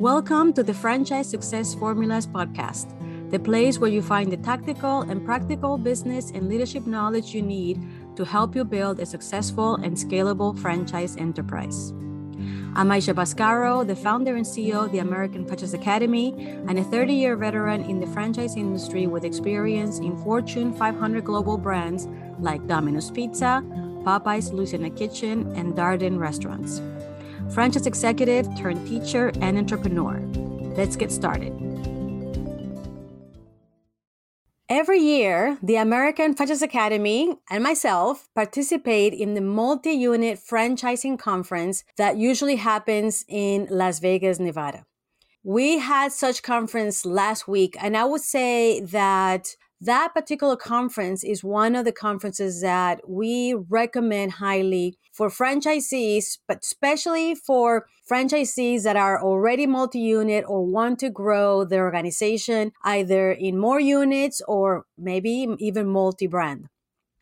Welcome to the Franchise Success Formulas podcast, the place where you find the tactical and practical business and leadership knowledge you need to help you build a successful and scalable franchise enterprise. I'm Aisha Bascaro, the founder and CEO of the American Franchise Academy, and a 30 year veteran in the franchise industry with experience in Fortune 500 global brands like Domino's Pizza, Popeye's Louisiana Kitchen, and Darden Restaurants franchise executive turned teacher and entrepreneur. Let's get started. Every year, the American Franchise Academy and myself participate in the multi unit franchising conference that usually happens in Las Vegas, Nevada. We had such conference last week, and I would say that that particular conference is one of the conferences that we recommend highly for franchisees, but especially for franchisees that are already multi unit or want to grow their organization either in more units or maybe even multi brand.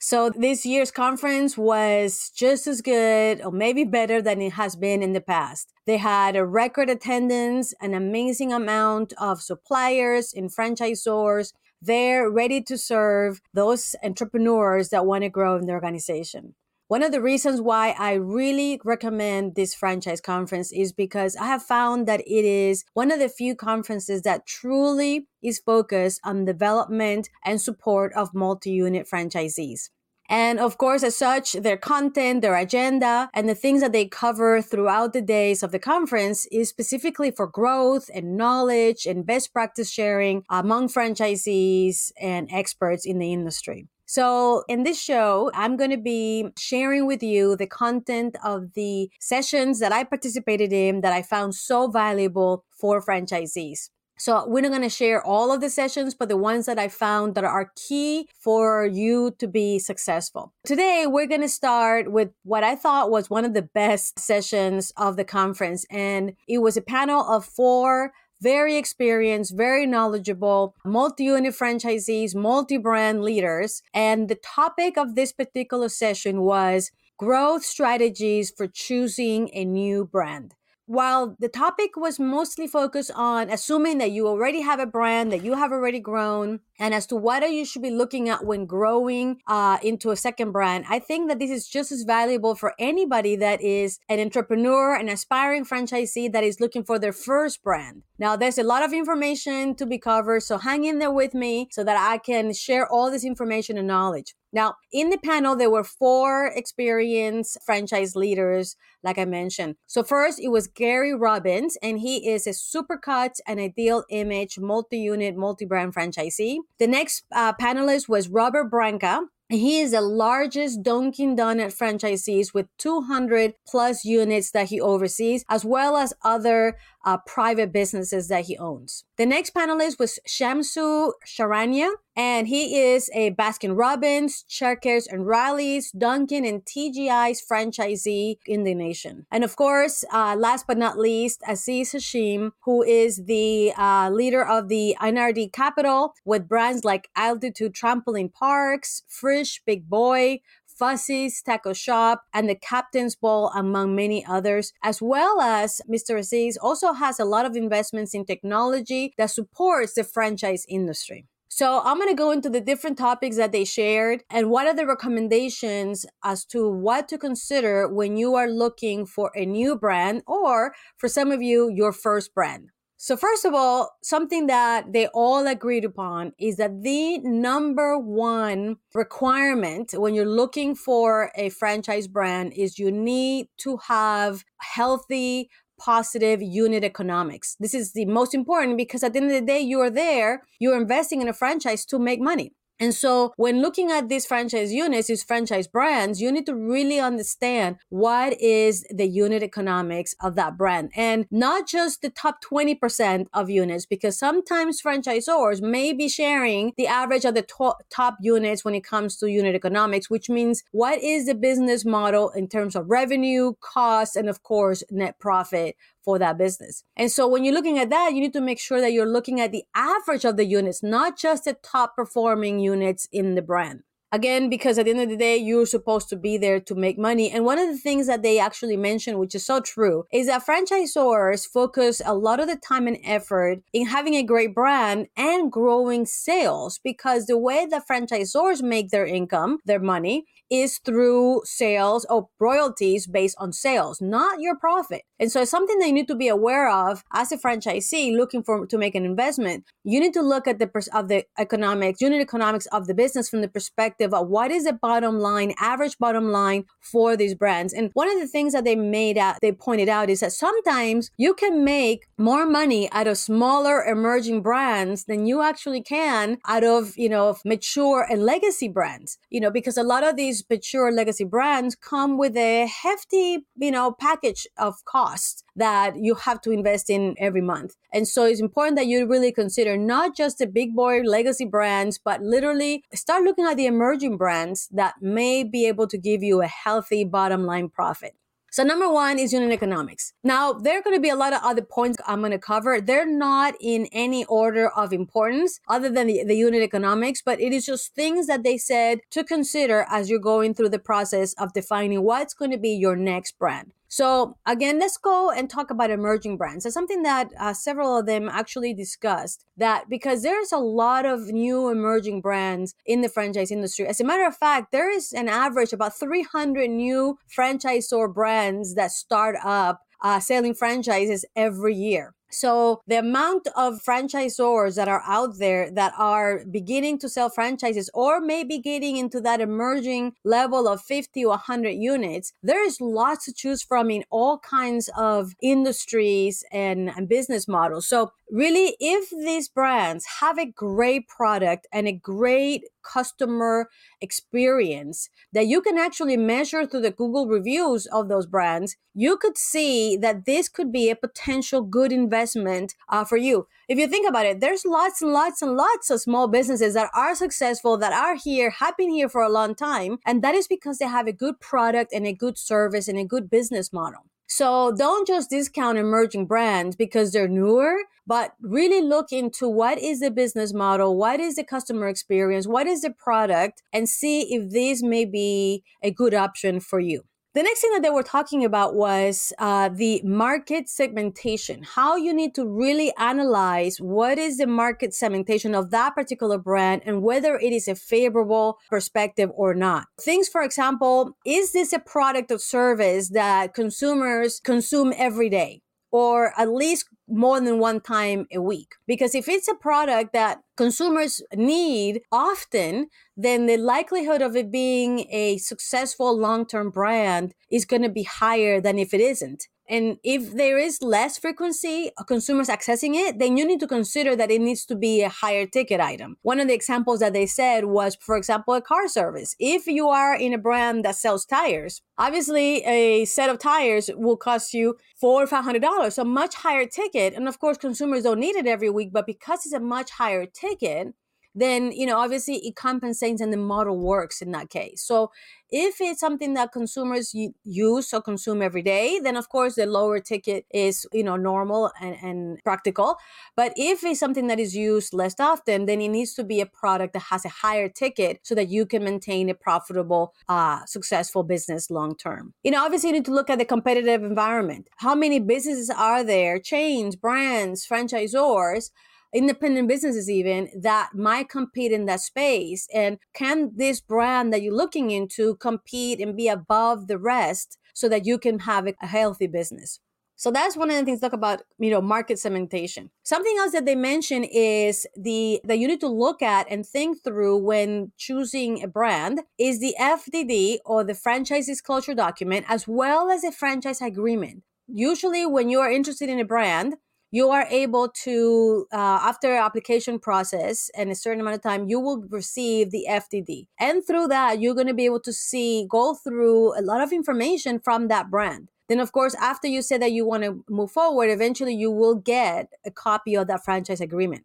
So this year's conference was just as good or maybe better than it has been in the past. They had a record attendance, an amazing amount of suppliers and franchisors, they're ready to serve those entrepreneurs that want to grow in their organization. One of the reasons why I really recommend this franchise conference is because I have found that it is one of the few conferences that truly is focused on development and support of multi unit franchisees. And of course, as such, their content, their agenda, and the things that they cover throughout the days of the conference is specifically for growth and knowledge and best practice sharing among franchisees and experts in the industry. So, in this show, I'm going to be sharing with you the content of the sessions that I participated in that I found so valuable for franchisees. So we're not going to share all of the sessions, but the ones that I found that are key for you to be successful. Today, we're going to start with what I thought was one of the best sessions of the conference. And it was a panel of four very experienced, very knowledgeable multi unit franchisees, multi brand leaders. And the topic of this particular session was growth strategies for choosing a new brand while the topic was mostly focused on assuming that you already have a brand that you have already grown and as to what you should be looking at when growing uh, into a second brand i think that this is just as valuable for anybody that is an entrepreneur an aspiring franchisee that is looking for their first brand now there's a lot of information to be covered so hang in there with me so that i can share all this information and knowledge now, in the panel, there were four experienced franchise leaders, like I mentioned. So, first, it was Gary Robbins, and he is a supercut and ideal image multi unit, multi brand franchisee. The next uh, panelist was Robert Branca. He is the largest Dunkin' Donut franchisees with 200 plus units that he oversees, as well as other uh, private businesses that he owns. The next panelist was Shamsu Charania, and he is a Baskin Robbins, Checkers and Rally's, Dunkin' and TGI's franchisee in the nation. And of course, uh, last but not least, Aziz Hashim, who is the uh, leader of the NRD Capital with brands like Altitude Trampoline Parks, Frisch Big Boy, Fuzzy's Taco Shop, and the Captain's Ball, among many others, as well as Mr. Aziz also has a lot of investments in technology that supports the franchise industry. So I'm going to go into the different topics that they shared and what are the recommendations as to what to consider when you are looking for a new brand or for some of you, your first brand. So, first of all, something that they all agreed upon is that the number one requirement when you're looking for a franchise brand is you need to have healthy, positive unit economics. This is the most important because at the end of the day, you are there, you're investing in a franchise to make money. And so when looking at these franchise units, these franchise brands, you need to really understand what is the unit economics of that brand. And not just the top 20% of units, because sometimes franchisors may be sharing the average of the to- top units when it comes to unit economics, which means what is the business model in terms of revenue, cost, and of course, net profit for that business. And so when you're looking at that, you need to make sure that you're looking at the average of the units, not just the top performing units in the brand. Again, because at the end of the day, you're supposed to be there to make money. And one of the things that they actually mentioned, which is so true, is that franchisors focus a lot of the time and effort in having a great brand and growing sales because the way that franchisors make their income, their money, is through sales or royalties based on sales, not your profit. And so it's something that you need to be aware of as a franchisee looking for to make an investment. You need to look at the of the economics, unit economics of the business from the perspective of what is the bottom line, average bottom line for these brands. And one of the things that they made out, they pointed out is that sometimes you can make more money out of smaller emerging brands than you actually can out of, you know, mature and legacy brands. You know, because a lot of these mature legacy brands come with a hefty, you know, package of costs that you have to invest in every month. And so it's important that you really consider not just the big boy legacy brands, but literally start looking at the emerging brands that may be able to give you a healthy bottom line profit. So number one is unit economics. Now, there are going to be a lot of other points I'm going to cover. They're not in any order of importance other than the, the unit economics, but it is just things that they said to consider as you're going through the process of defining what's going to be your next brand. So again, let's go and talk about emerging brands. It's something that uh, several of them actually discussed that because there's a lot of new emerging brands in the franchise industry. As a matter of fact, there is an average about 300 new franchisor brands that start up uh, selling franchises every year. So the amount of franchisors that are out there that are beginning to sell franchises or maybe getting into that emerging level of 50 or 100 units, there is lots to choose from in all kinds of industries and, and business models. So really, if these brands have a great product and a great customer experience that you can actually measure through the Google reviews of those brands, you could see that this could be a potential good investment uh, for you. If you think about it, there's lots and lots and lots of small businesses that are successful, that are here, have been here for a long time. And that is because they have a good product and a good service and a good business model. So don't just discount emerging brands because they're newer, but really look into what is the business model, what is the customer experience, what is the product, and see if this may be a good option for you. The next thing that they were talking about was uh, the market segmentation, how you need to really analyze what is the market segmentation of that particular brand and whether it is a favorable perspective or not. Things, for example, is this a product or service that consumers consume every day? Or at least more than one time a week. Because if it's a product that consumers need often, then the likelihood of it being a successful long term brand is going to be higher than if it isn't. And if there is less frequency of consumers accessing it, then you need to consider that it needs to be a higher ticket item. One of the examples that they said was, for example, a car service. If you are in a brand that sells tires, obviously a set of tires will cost you four or five hundred dollars, so much higher ticket. And of course, consumers don't need it every week, but because it's a much higher ticket, then you know obviously it compensates and the model works in that case. So if it's something that consumers use or consume every day then of course the lower ticket is you know normal and, and practical. But if it's something that is used less often then it needs to be a product that has a higher ticket so that you can maintain a profitable uh, successful business long term. You know obviously you need to look at the competitive environment. How many businesses are there chains brands franchisors independent businesses even that might compete in that space and can this brand that you're looking into compete and be above the rest so that you can have a healthy business so that's one of the things talk about, you know, market segmentation. Something else that they mention is the that you need to look at and think through when choosing a brand is the FDD or the franchise disclosure document as well as a franchise agreement. Usually when you are interested in a brand, you are able to uh, after application process and a certain amount of time you will receive the fdd and through that you're going to be able to see go through a lot of information from that brand. Then of course after you say that you want to move forward eventually you will get a copy of that franchise agreement.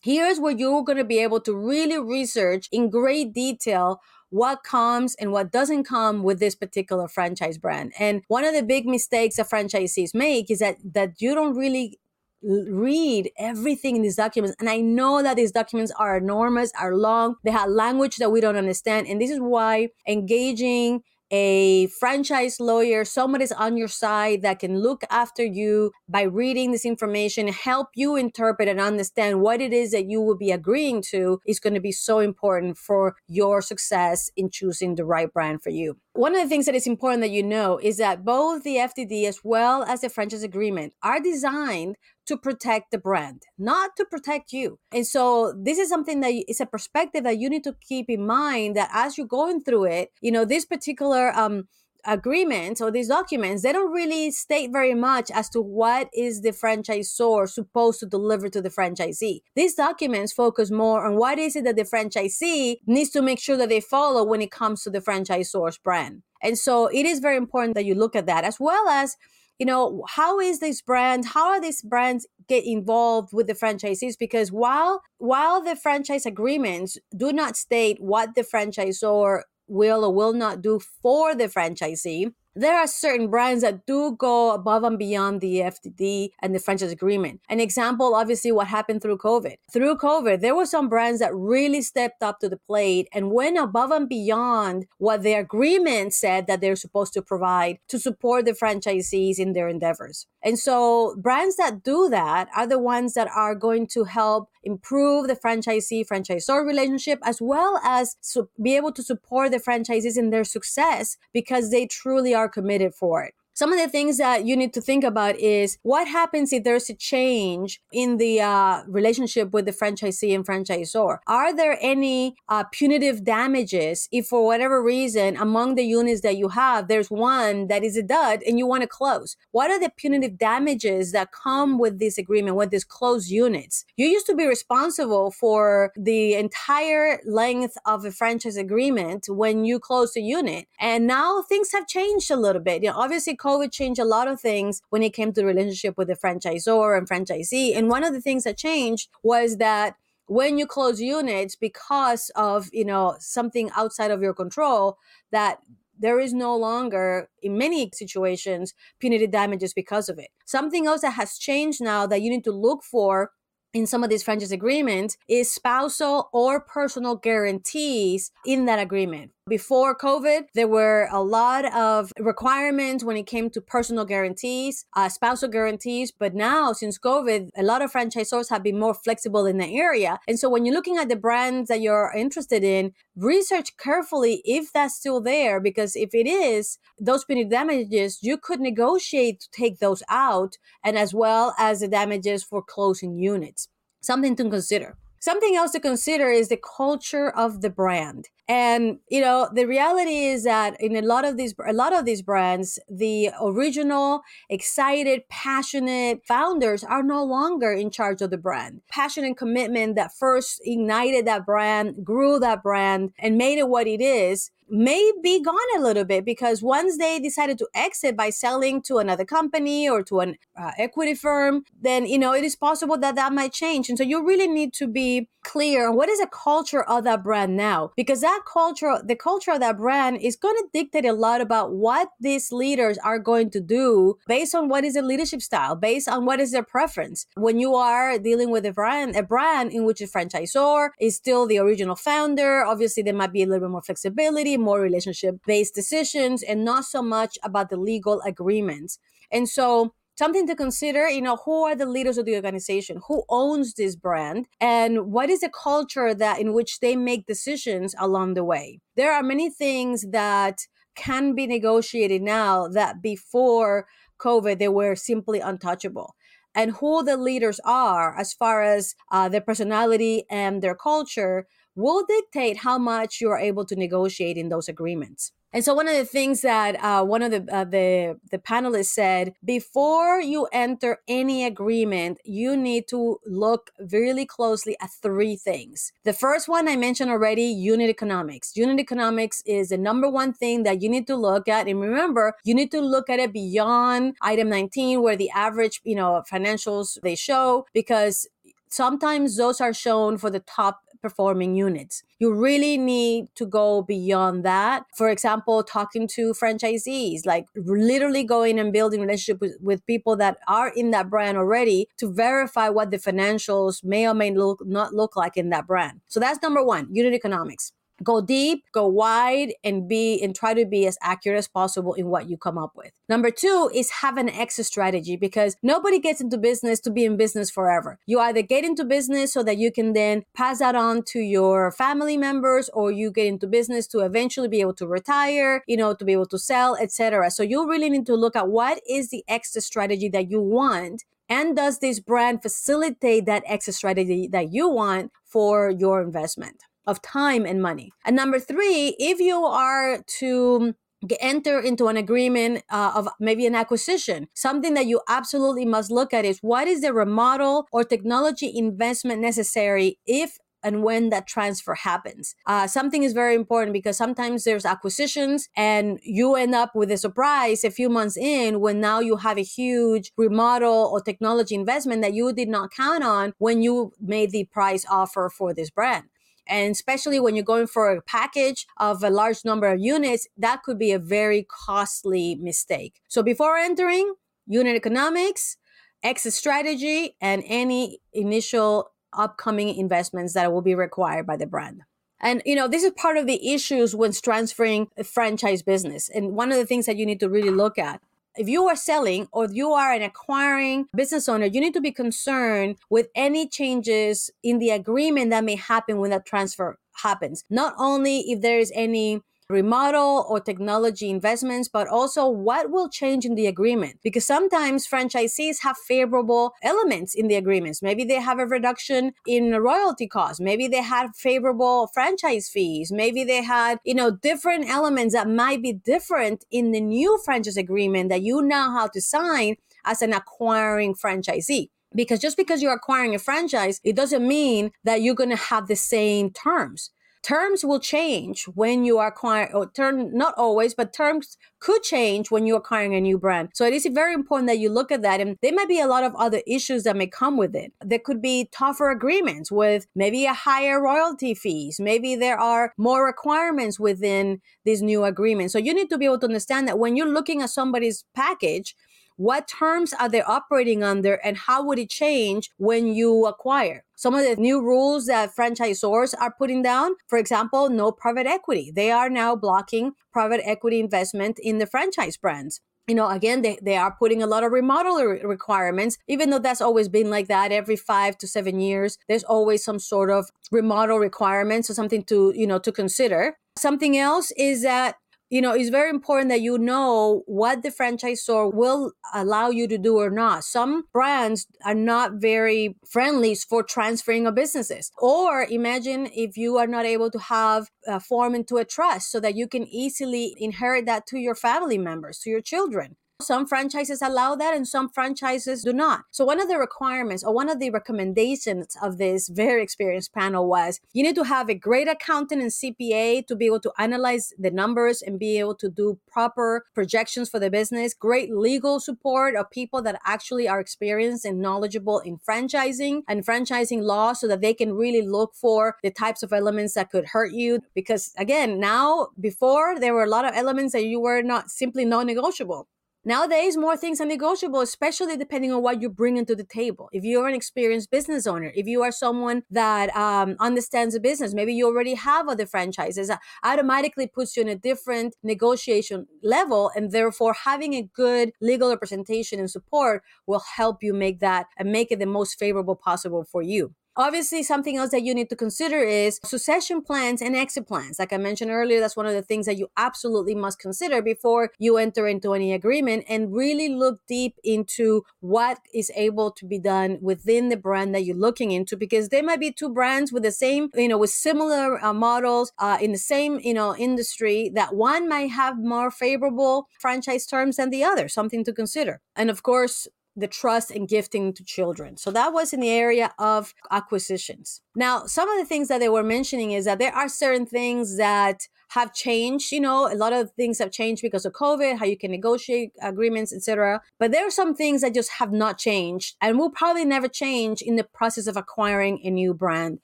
Here's where you're going to be able to really research in great detail what comes and what doesn't come with this particular franchise brand. And one of the big mistakes that franchisees make is that that you don't really read everything in these documents. And I know that these documents are enormous, are long, they have language that we don't understand. And this is why engaging a franchise lawyer, somebody is on your side that can look after you by reading this information, help you interpret and understand what it is that you will be agreeing to is going to be so important for your success in choosing the right brand for you. One of the things that is important that you know is that both the FDD as well as the franchise agreement are designed to protect the brand, not to protect you. And so this is something that is a perspective that you need to keep in mind that as you're going through it, you know, this particular um agreements or these documents, they don't really state very much as to what is the franchisor supposed to deliver to the franchisee. These documents focus more on what is it that the franchisee needs to make sure that they follow when it comes to the franchisor's brand. And so it is very important that you look at that as well as you know how is this brand how are these brands get involved with the franchisees because while while the franchise agreements do not state what the franchisor will or will not do for the franchisee there are certain brands that do go above and beyond the FDD and the franchise agreement. An example, obviously, what happened through COVID. Through COVID, there were some brands that really stepped up to the plate and went above and beyond what the agreement said that they're supposed to provide to support the franchisees in their endeavors. And so, brands that do that are the ones that are going to help improve the franchisee franchisor relationship as well as be able to support the franchisees in their success because they truly are committed for it. Some of the things that you need to think about is what happens if there's a change in the uh, relationship with the franchisee and franchisor. Are there any uh, punitive damages if, for whatever reason, among the units that you have, there's one that is a dud and you want to close? What are the punitive damages that come with this agreement, with these closed units? You used to be responsible for the entire length of a franchise agreement when you close a unit, and now things have changed a little bit. You know, obviously COVID changed a lot of things when it came to the relationship with the franchisor and franchisee. And one of the things that changed was that when you close units because of you know something outside of your control that there is no longer in many situations punitive damages because of it something else that has changed now that you need to look for in some of these franchise agreements is spousal or personal guarantees in that agreement. Before COVID, there were a lot of requirements when it came to personal guarantees, uh, spousal guarantees. But now, since COVID, a lot of franchisors have been more flexible in the area. And so, when you're looking at the brands that you're interested in, research carefully if that's still there, because if it is, those punitive damages, you could negotiate to take those out, and as well as the damages for closing units. Something to consider. Something else to consider is the culture of the brand. And you know, the reality is that in a lot of these a lot of these brands, the original, excited, passionate founders are no longer in charge of the brand. Passion and commitment that first ignited that brand, grew that brand and made it what it is may be gone a little bit because once they decided to exit by selling to another company or to an uh, equity firm then you know it is possible that that might change. And so you really need to be clear what is the culture of that brand now because that culture the culture of that brand is going to dictate a lot about what these leaders are going to do based on what is their leadership style based on what is their preference. When you are dealing with a brand a brand in which a franchisor is still the original founder obviously there might be a little bit more flexibility more relationship based decisions and not so much about the legal agreements. And so something to consider you know who are the leaders of the organization? Who owns this brand? And what is the culture that in which they make decisions along the way? There are many things that can be negotiated now that before covid they were simply untouchable. And who the leaders are as far as uh, their personality and their culture will dictate how much you are able to negotiate in those agreements and so one of the things that uh, one of the uh, the the panelists said before you enter any agreement, you need to look really closely at three things. The first one I mentioned already: unit economics. Unit economics is the number one thing that you need to look at, and remember, you need to look at it beyond item 19, where the average you know financials they show, because sometimes those are shown for the top performing units. You really need to go beyond that. For example, talking to franchisees, like literally going and building relationship with, with people that are in that brand already to verify what the financials may or may look not look like in that brand. So that's number one, unit economics go deep, go wide, and be and try to be as accurate as possible in what you come up with. Number two is have an exit strategy because nobody gets into business to be in business forever. You either get into business so that you can then pass that on to your family members, or you get into business to eventually be able to retire, you know, to be able to sell, etc. So you really need to look at what is the exit strategy that you want and does this brand facilitate that exit strategy that you want for your investment? Of time and money. And number three, if you are to enter into an agreement uh, of maybe an acquisition something that you absolutely must look at is what is the remodel or technology investment necessary if and when that transfer happens. Uh, something is very important because sometimes there's acquisitions and you end up with a surprise a few months in when now you have a huge remodel or technology investment that you did not count on when you made the price offer for this brand. And especially when you're going for a package of a large number of units, that could be a very costly mistake. So before entering, unit economics, exit strategy, and any initial upcoming investments that will be required by the brand. And you know, this is part of the issues when transferring a franchise business. And one of the things that you need to really look at if you are selling or you are an acquiring business owner, you need to be concerned with any changes in the agreement that may happen when that transfer happens. Not only if there is any remodel or technology investments, but also what will change in the agreement. Because sometimes franchisees have favorable elements in the agreements. Maybe they have a reduction in royalty costs. Maybe they had favorable franchise fees. Maybe they had, you know, different elements that might be different in the new franchise agreement that you now have to sign as an acquiring franchisee because just because you're acquiring a franchise, it doesn't mean that you're going to have the same terms terms will change when you are acquiring or term not always but terms could change when you're acquiring a new brand. So it is very important that you look at that and there might be a lot of other issues that may come with it. There could be tougher agreements with maybe a higher royalty fees. Maybe there are more requirements within these new agreements. So you need to be able to understand that when you're looking at somebody's package what terms are they operating under and how would it change when you acquire? Some of the new rules that franchisors are putting down, for example, no private equity. They are now blocking private equity investment in the franchise brands you know, again, they, they are putting a lot of remodel requirements, even though that's always been like that every five to seven years. There's always some sort of remodel requirements or something to, you know, to consider. Something else is that you know, it's very important that you know what the franchisor will allow you to do or not. Some brands are not very friendly for transferring of businesses. Or imagine if you are not able to have uh, form into a trust so that you can easily inherit that to your family members, to your children. Some franchises allow that and some franchises do not. So, one of the requirements or one of the recommendations of this very experienced panel was you need to have a great accountant and CPA to be able to analyze the numbers and be able to do proper projections for the business, great legal support of people that actually are experienced and knowledgeable in franchising and franchising law so that they can really look for the types of elements that could hurt you. Because, again, now, before there were a lot of elements that you were not simply non negotiable. Nowadays, more things are negotiable, especially depending on what you bring into the table. If you're an experienced business owner, if you are someone that um, understands the business, maybe you already have other franchises, that automatically puts you in a different negotiation level. And therefore, having a good legal representation and support will help you make that and make it the most favorable possible for you. Obviously, something else that you need to consider is succession plans and exit plans. Like I mentioned earlier, that's one of the things that you absolutely must consider before you enter into any agreement and really look deep into what is able to be done within the brand that you're looking into because there might be two brands with the same, you know, with similar uh, models uh, in the same, you know, industry that one might have more favorable franchise terms than the other, something to consider. And of course, the trust and gifting to children. So that was in the area of acquisitions. Now, some of the things that they were mentioning is that there are certain things that have changed. You know, a lot of things have changed because of COVID, how you can negotiate agreements, etc. But there are some things that just have not changed and will probably never change in the process of acquiring a new brand.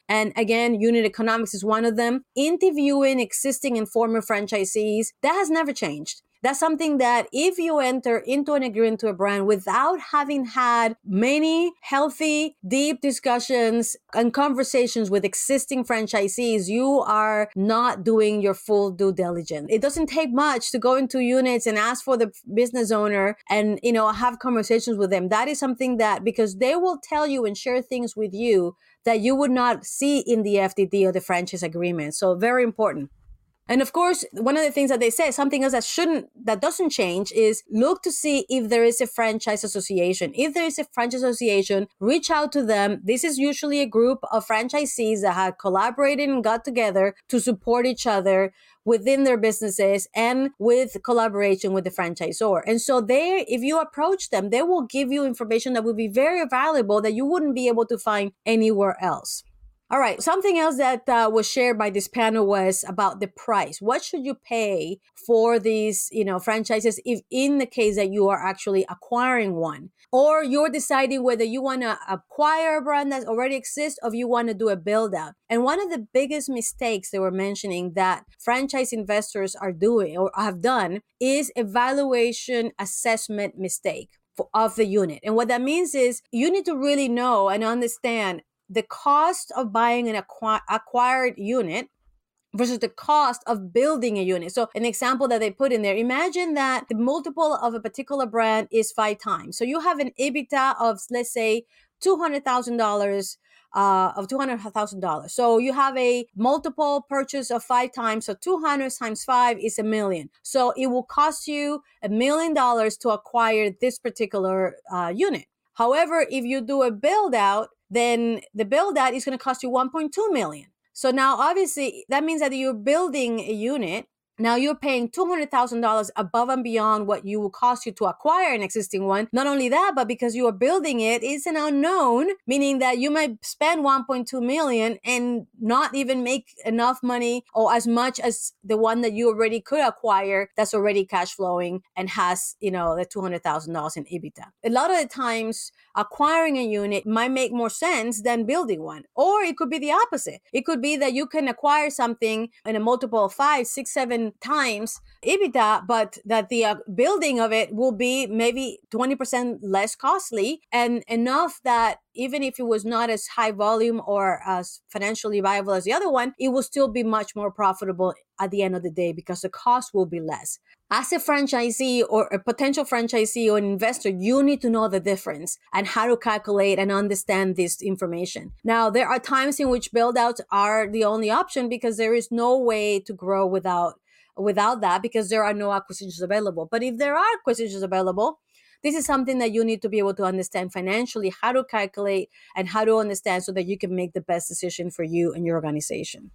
And again, unit economics is one of them. Interviewing existing and former franchisees, that has never changed. That's something that if you enter into an agreement to a brand without having had many healthy, deep discussions and conversations with existing franchisees, you are not doing your full due diligence. It doesn't take much to go into units and ask for the business owner and, you know, have conversations with them. That is something that because they will tell you and share things with you that you would not see in the FDD or the franchise agreement. So very important. And of course, one of the things that they say, something else that shouldn't, that doesn't change is look to see if there is a franchise association. If there is a franchise association, reach out to them. This is usually a group of franchisees that have collaborated and got together to support each other within their businesses and with collaboration with the franchisor. And so they, if you approach them, they will give you information that will be very valuable that you wouldn't be able to find anywhere else. All right. Something else that uh, was shared by this panel was about the price. What should you pay for these, you know, franchises if in the case that you are actually acquiring one? Or you're deciding whether you want to acquire a brand that already exists or you want to do a build out. And one of the biggest mistakes they were mentioning that franchise investors are doing or have done is evaluation assessment mistake of the unit. And what that means is you need to really know and understand the cost of buying an acqu- acquired unit versus the cost of building a unit. So an example that they put in there, imagine that the multiple of a particular brand is five times. So you have an EBITDA of let's say $200,000 uh, of $200,000. So you have a multiple purchase of five times. So 200 times five is a million. So it will cost you a million dollars to acquire this particular uh, unit. However, if you do a build out, then the build out is going to cost you 1.2 million. So now obviously that means that you're building a unit now you're paying $200,000 above and beyond what you will cost you to acquire an existing one. Not only that, but because you are building it, it's an unknown, meaning that you might spend 1.2 million and not even make enough money or as much as the one that you already could acquire that's already cash flowing and has, you know, the $200,000 in EBITDA. A lot of the times acquiring a unit might make more sense than building one. Or it could be the opposite. It could be that you can acquire something in a multiple of five, six, seven times EBITDA, but that the uh, building of it will be maybe 20% less costly and enough that even if it was not as high volume or as financially viable as the other one, it will still be much more profitable at the end of the day because the cost will be less. As a franchisee or a potential franchisee or an investor, you need to know the difference and how to calculate and understand this information. Now, there are times in which build outs are the only option because there is no way to grow without without that because there are no acquisitions available. But if there are acquisitions available, this is something that you need to be able to understand financially how to calculate and how to understand so that you can make the best decision for you and your organization.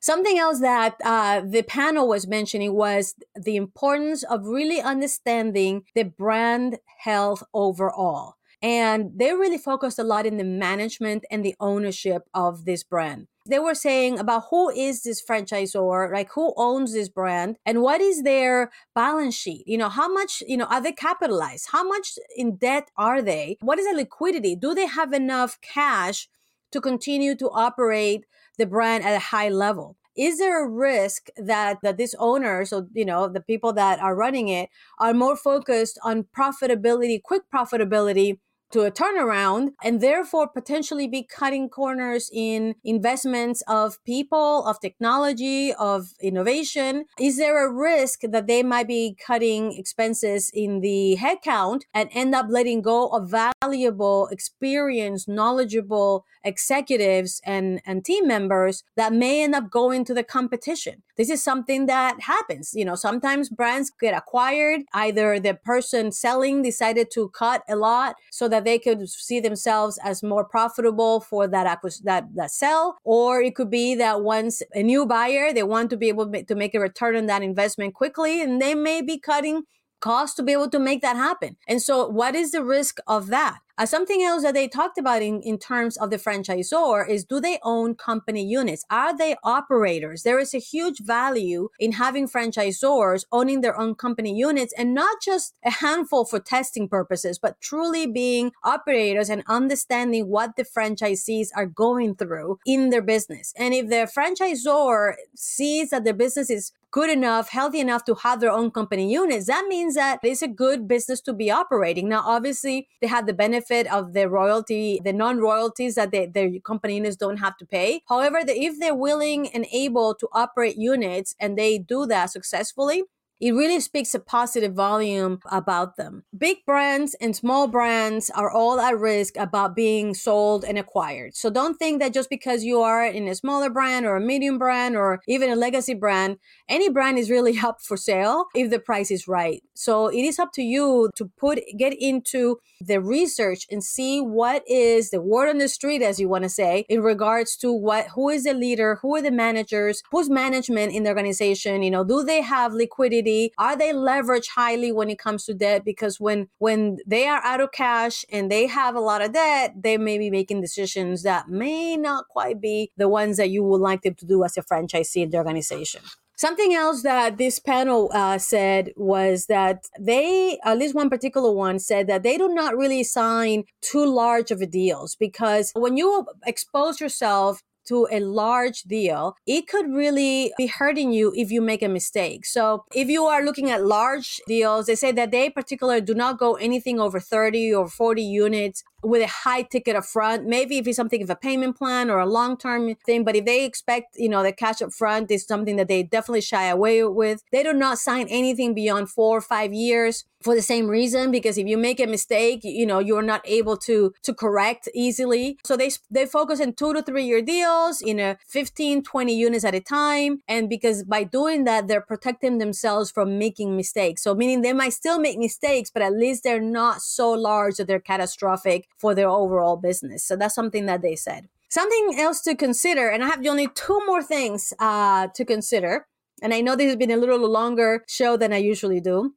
Something else that uh, the panel was mentioning was the importance of really understanding the brand health overall. And they really focused a lot in the management and the ownership of this brand they were saying about who is this franchisor, like who owns this brand and what is their balance sheet? You know, how much, you know, are they capitalized? How much in debt are they? What is the liquidity? Do they have enough cash to continue to operate the brand at a high level? Is there a risk that, that these owners or you know the people that are running it are more focused on profitability, quick profitability to a turnaround and therefore potentially be cutting corners in investments of people, of technology, of innovation? Is there a risk that they might be cutting expenses in the headcount and end up letting go of valuable, experienced, knowledgeable executives and, and team members that may end up going to the competition? This is something that happens. You know, sometimes brands get acquired. Either the person selling decided to cut a lot so that they could see themselves as more profitable for that that that sell, or it could be that once a new buyer they want to be able to make a return on that investment quickly, and they may be cutting cost to be able to make that happen. And so, what is the risk of that? Uh, something else that they talked about in, in terms of the franchisor is do they own company units? Are they operators? There is a huge value in having franchisors owning their own company units and not just a handful for testing purposes, but truly being operators and understanding what the franchisees are going through in their business. And if the franchisor sees that their business is good enough, healthy enough to have their own company units, that means that it's a good business to be operating. Now, obviously, they have the benefit of the royalty, the non royalties that they, their company units don't have to pay. However, the, if they're willing and able to operate units and they do that successfully, it really speaks a positive volume about them. Big brands and small brands are all at risk about being sold and acquired. So don't think that just because you are in a smaller brand or a medium brand or even a legacy brand, any brand is really up for sale if the price is right. So it is up to you to put get into the research and see what is the word on the street as you want to say in regards to what who is the leader, who are the managers, who's management in the organization, you know, do they have liquidity are they leveraged highly when it comes to debt? Because when when they are out of cash and they have a lot of debt, they may be making decisions that may not quite be the ones that you would like them to do as a franchisee in the organization. Something else that this panel uh, said was that they, at least one particular one, said that they do not really sign too large of a deals because when you expose yourself to a large deal, it could really be hurting you if you make a mistake. So if you are looking at large deals, they say that they particularly do not go anything over 30 or 40 units with a high ticket up front. Maybe if it's something of a payment plan or a long term thing, but if they expect, you know, the cash up front is something that they definitely shy away with. They do not sign anything beyond four or five years for the same reason because if you make a mistake you know you're not able to to correct easily so they they focus in two to three year deals in a 15 20 units at a time and because by doing that they're protecting themselves from making mistakes so meaning they might still make mistakes but at least they're not so large that they're catastrophic for their overall business. So that's something that they said. Something else to consider, and I have only two more things uh, to consider. And I know this has been a little longer show than I usually do,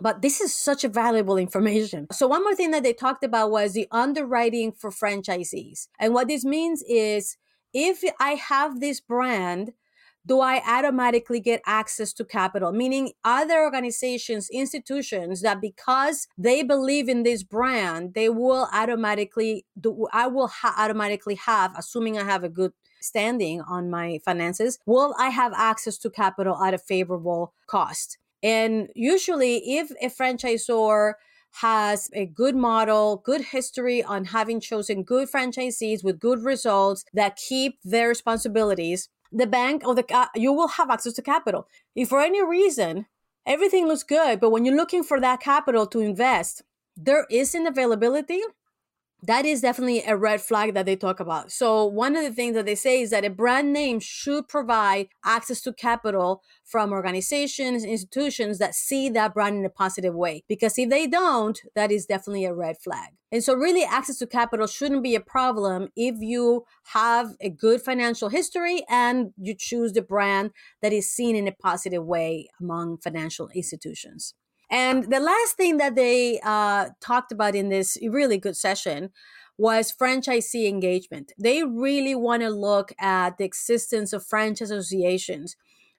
but this is such a valuable information. So, one more thing that they talked about was the underwriting for franchisees. And what this means is if I have this brand do I automatically get access to capital? Meaning, other organizations, institutions that because they believe in this brand, they will automatically do, I will ha- automatically have, assuming I have a good standing on my finances, will I have access to capital at a favorable cost? And usually, if a franchisor has a good model, good history on having chosen good franchisees with good results that keep their responsibilities, the bank or the uh, you will have access to capital. If for any reason everything looks good, but when you're looking for that capital to invest, there isn't availability, that is definitely a red flag that they talk about. So, one of the things that they say is that a brand name should provide access to capital from organizations, institutions that see that brand in a positive way. Because if they don't, that is definitely a red flag. And so, really, access to capital shouldn't be a problem if you have a good financial history and you choose the brand that is seen in a positive way among financial institutions. And the last thing that they uh, talked about in this really good session was franchisee engagement. They really want to look at the existence of franchise associations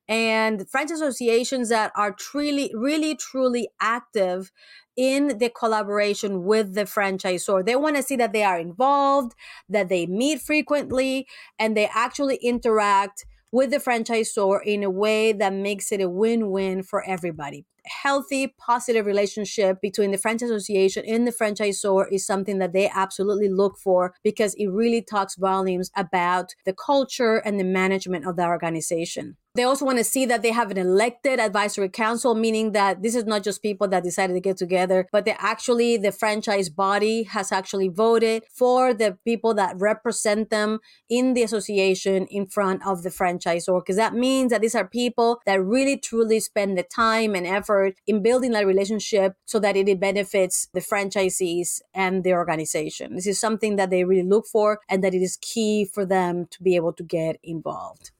and franchise associations that are truly, really, truly active in the collaboration with the franchisor. They want to see that they are involved, that they meet frequently, and they actually interact with the franchisor in a way that makes it a win-win for everybody healthy, positive relationship between the franchise association and the franchisor is something that they absolutely look for because it really talks volumes about the culture and the management of the organization. They also want to see that they have an elected advisory council, meaning that this is not just people that decided to get together, but they actually, the franchise body has actually voted for the people that represent them in the association in front of the franchisor. Because that means that these are people that really truly spend the time and effort in building that relationship so that it benefits the franchisees and the organization. This is something that they really look for and that it is key for them to be able to get involved.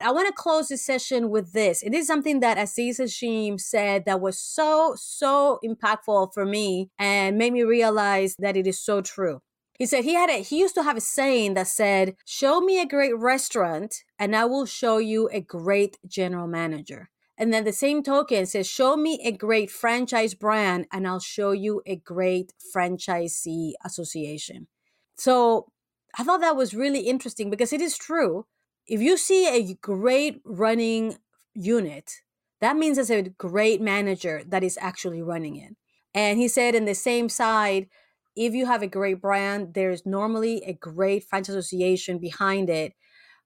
I want to close this session with this. It is something that Aziz Hashim said that was so, so impactful for me and made me realize that it is so true. He said he had a he used to have a saying that said, "Show me a great restaurant and I will show you a great general manager." And then the same token says, "Show me a great franchise brand and I'll show you a great franchisee association." So, I thought that was really interesting because it is true. If you see a great running unit, that means there's a great manager that is actually running it. And he said in the same side, if you have a great brand, there's normally a great franchise association behind it,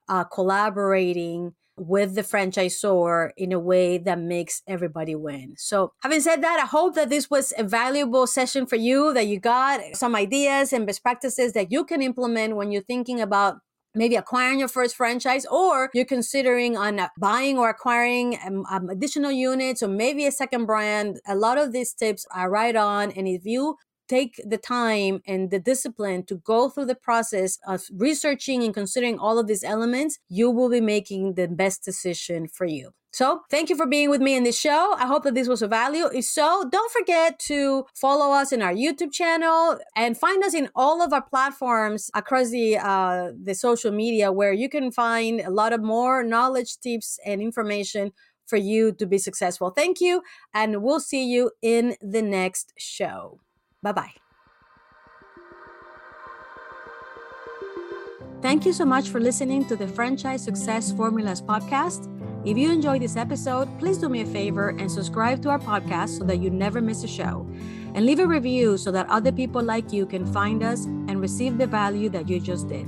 uh, collaborating with the franchisor in a way that makes everybody win. So, having said that, I hope that this was a valuable session for you, that you got some ideas and best practices that you can implement when you're thinking about maybe acquiring your first franchise or you're considering on buying or acquiring um, um, additional units or maybe a second brand a lot of these tips are right on and if you take the time and the discipline to go through the process of researching and considering all of these elements, you will be making the best decision for you. So, thank you for being with me in this show. I hope that this was of value. If so, don't forget to follow us in our YouTube channel and find us in all of our platforms across the uh, the social media where you can find a lot of more knowledge, tips, and information for you to be successful. Thank you, and we'll see you in the next show. Bye bye. Thank you so much for listening to the Franchise Success Formulas podcast. If you enjoyed this episode, please do me a favor and subscribe to our podcast so that you never miss a show. And leave a review so that other people like you can find us and receive the value that you just did.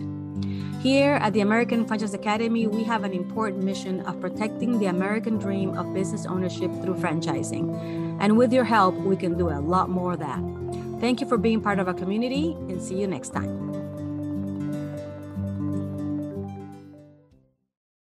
Here at the American Franchise Academy, we have an important mission of protecting the American dream of business ownership through franchising. And with your help, we can do a lot more of that. Thank you for being part of our community and see you next time.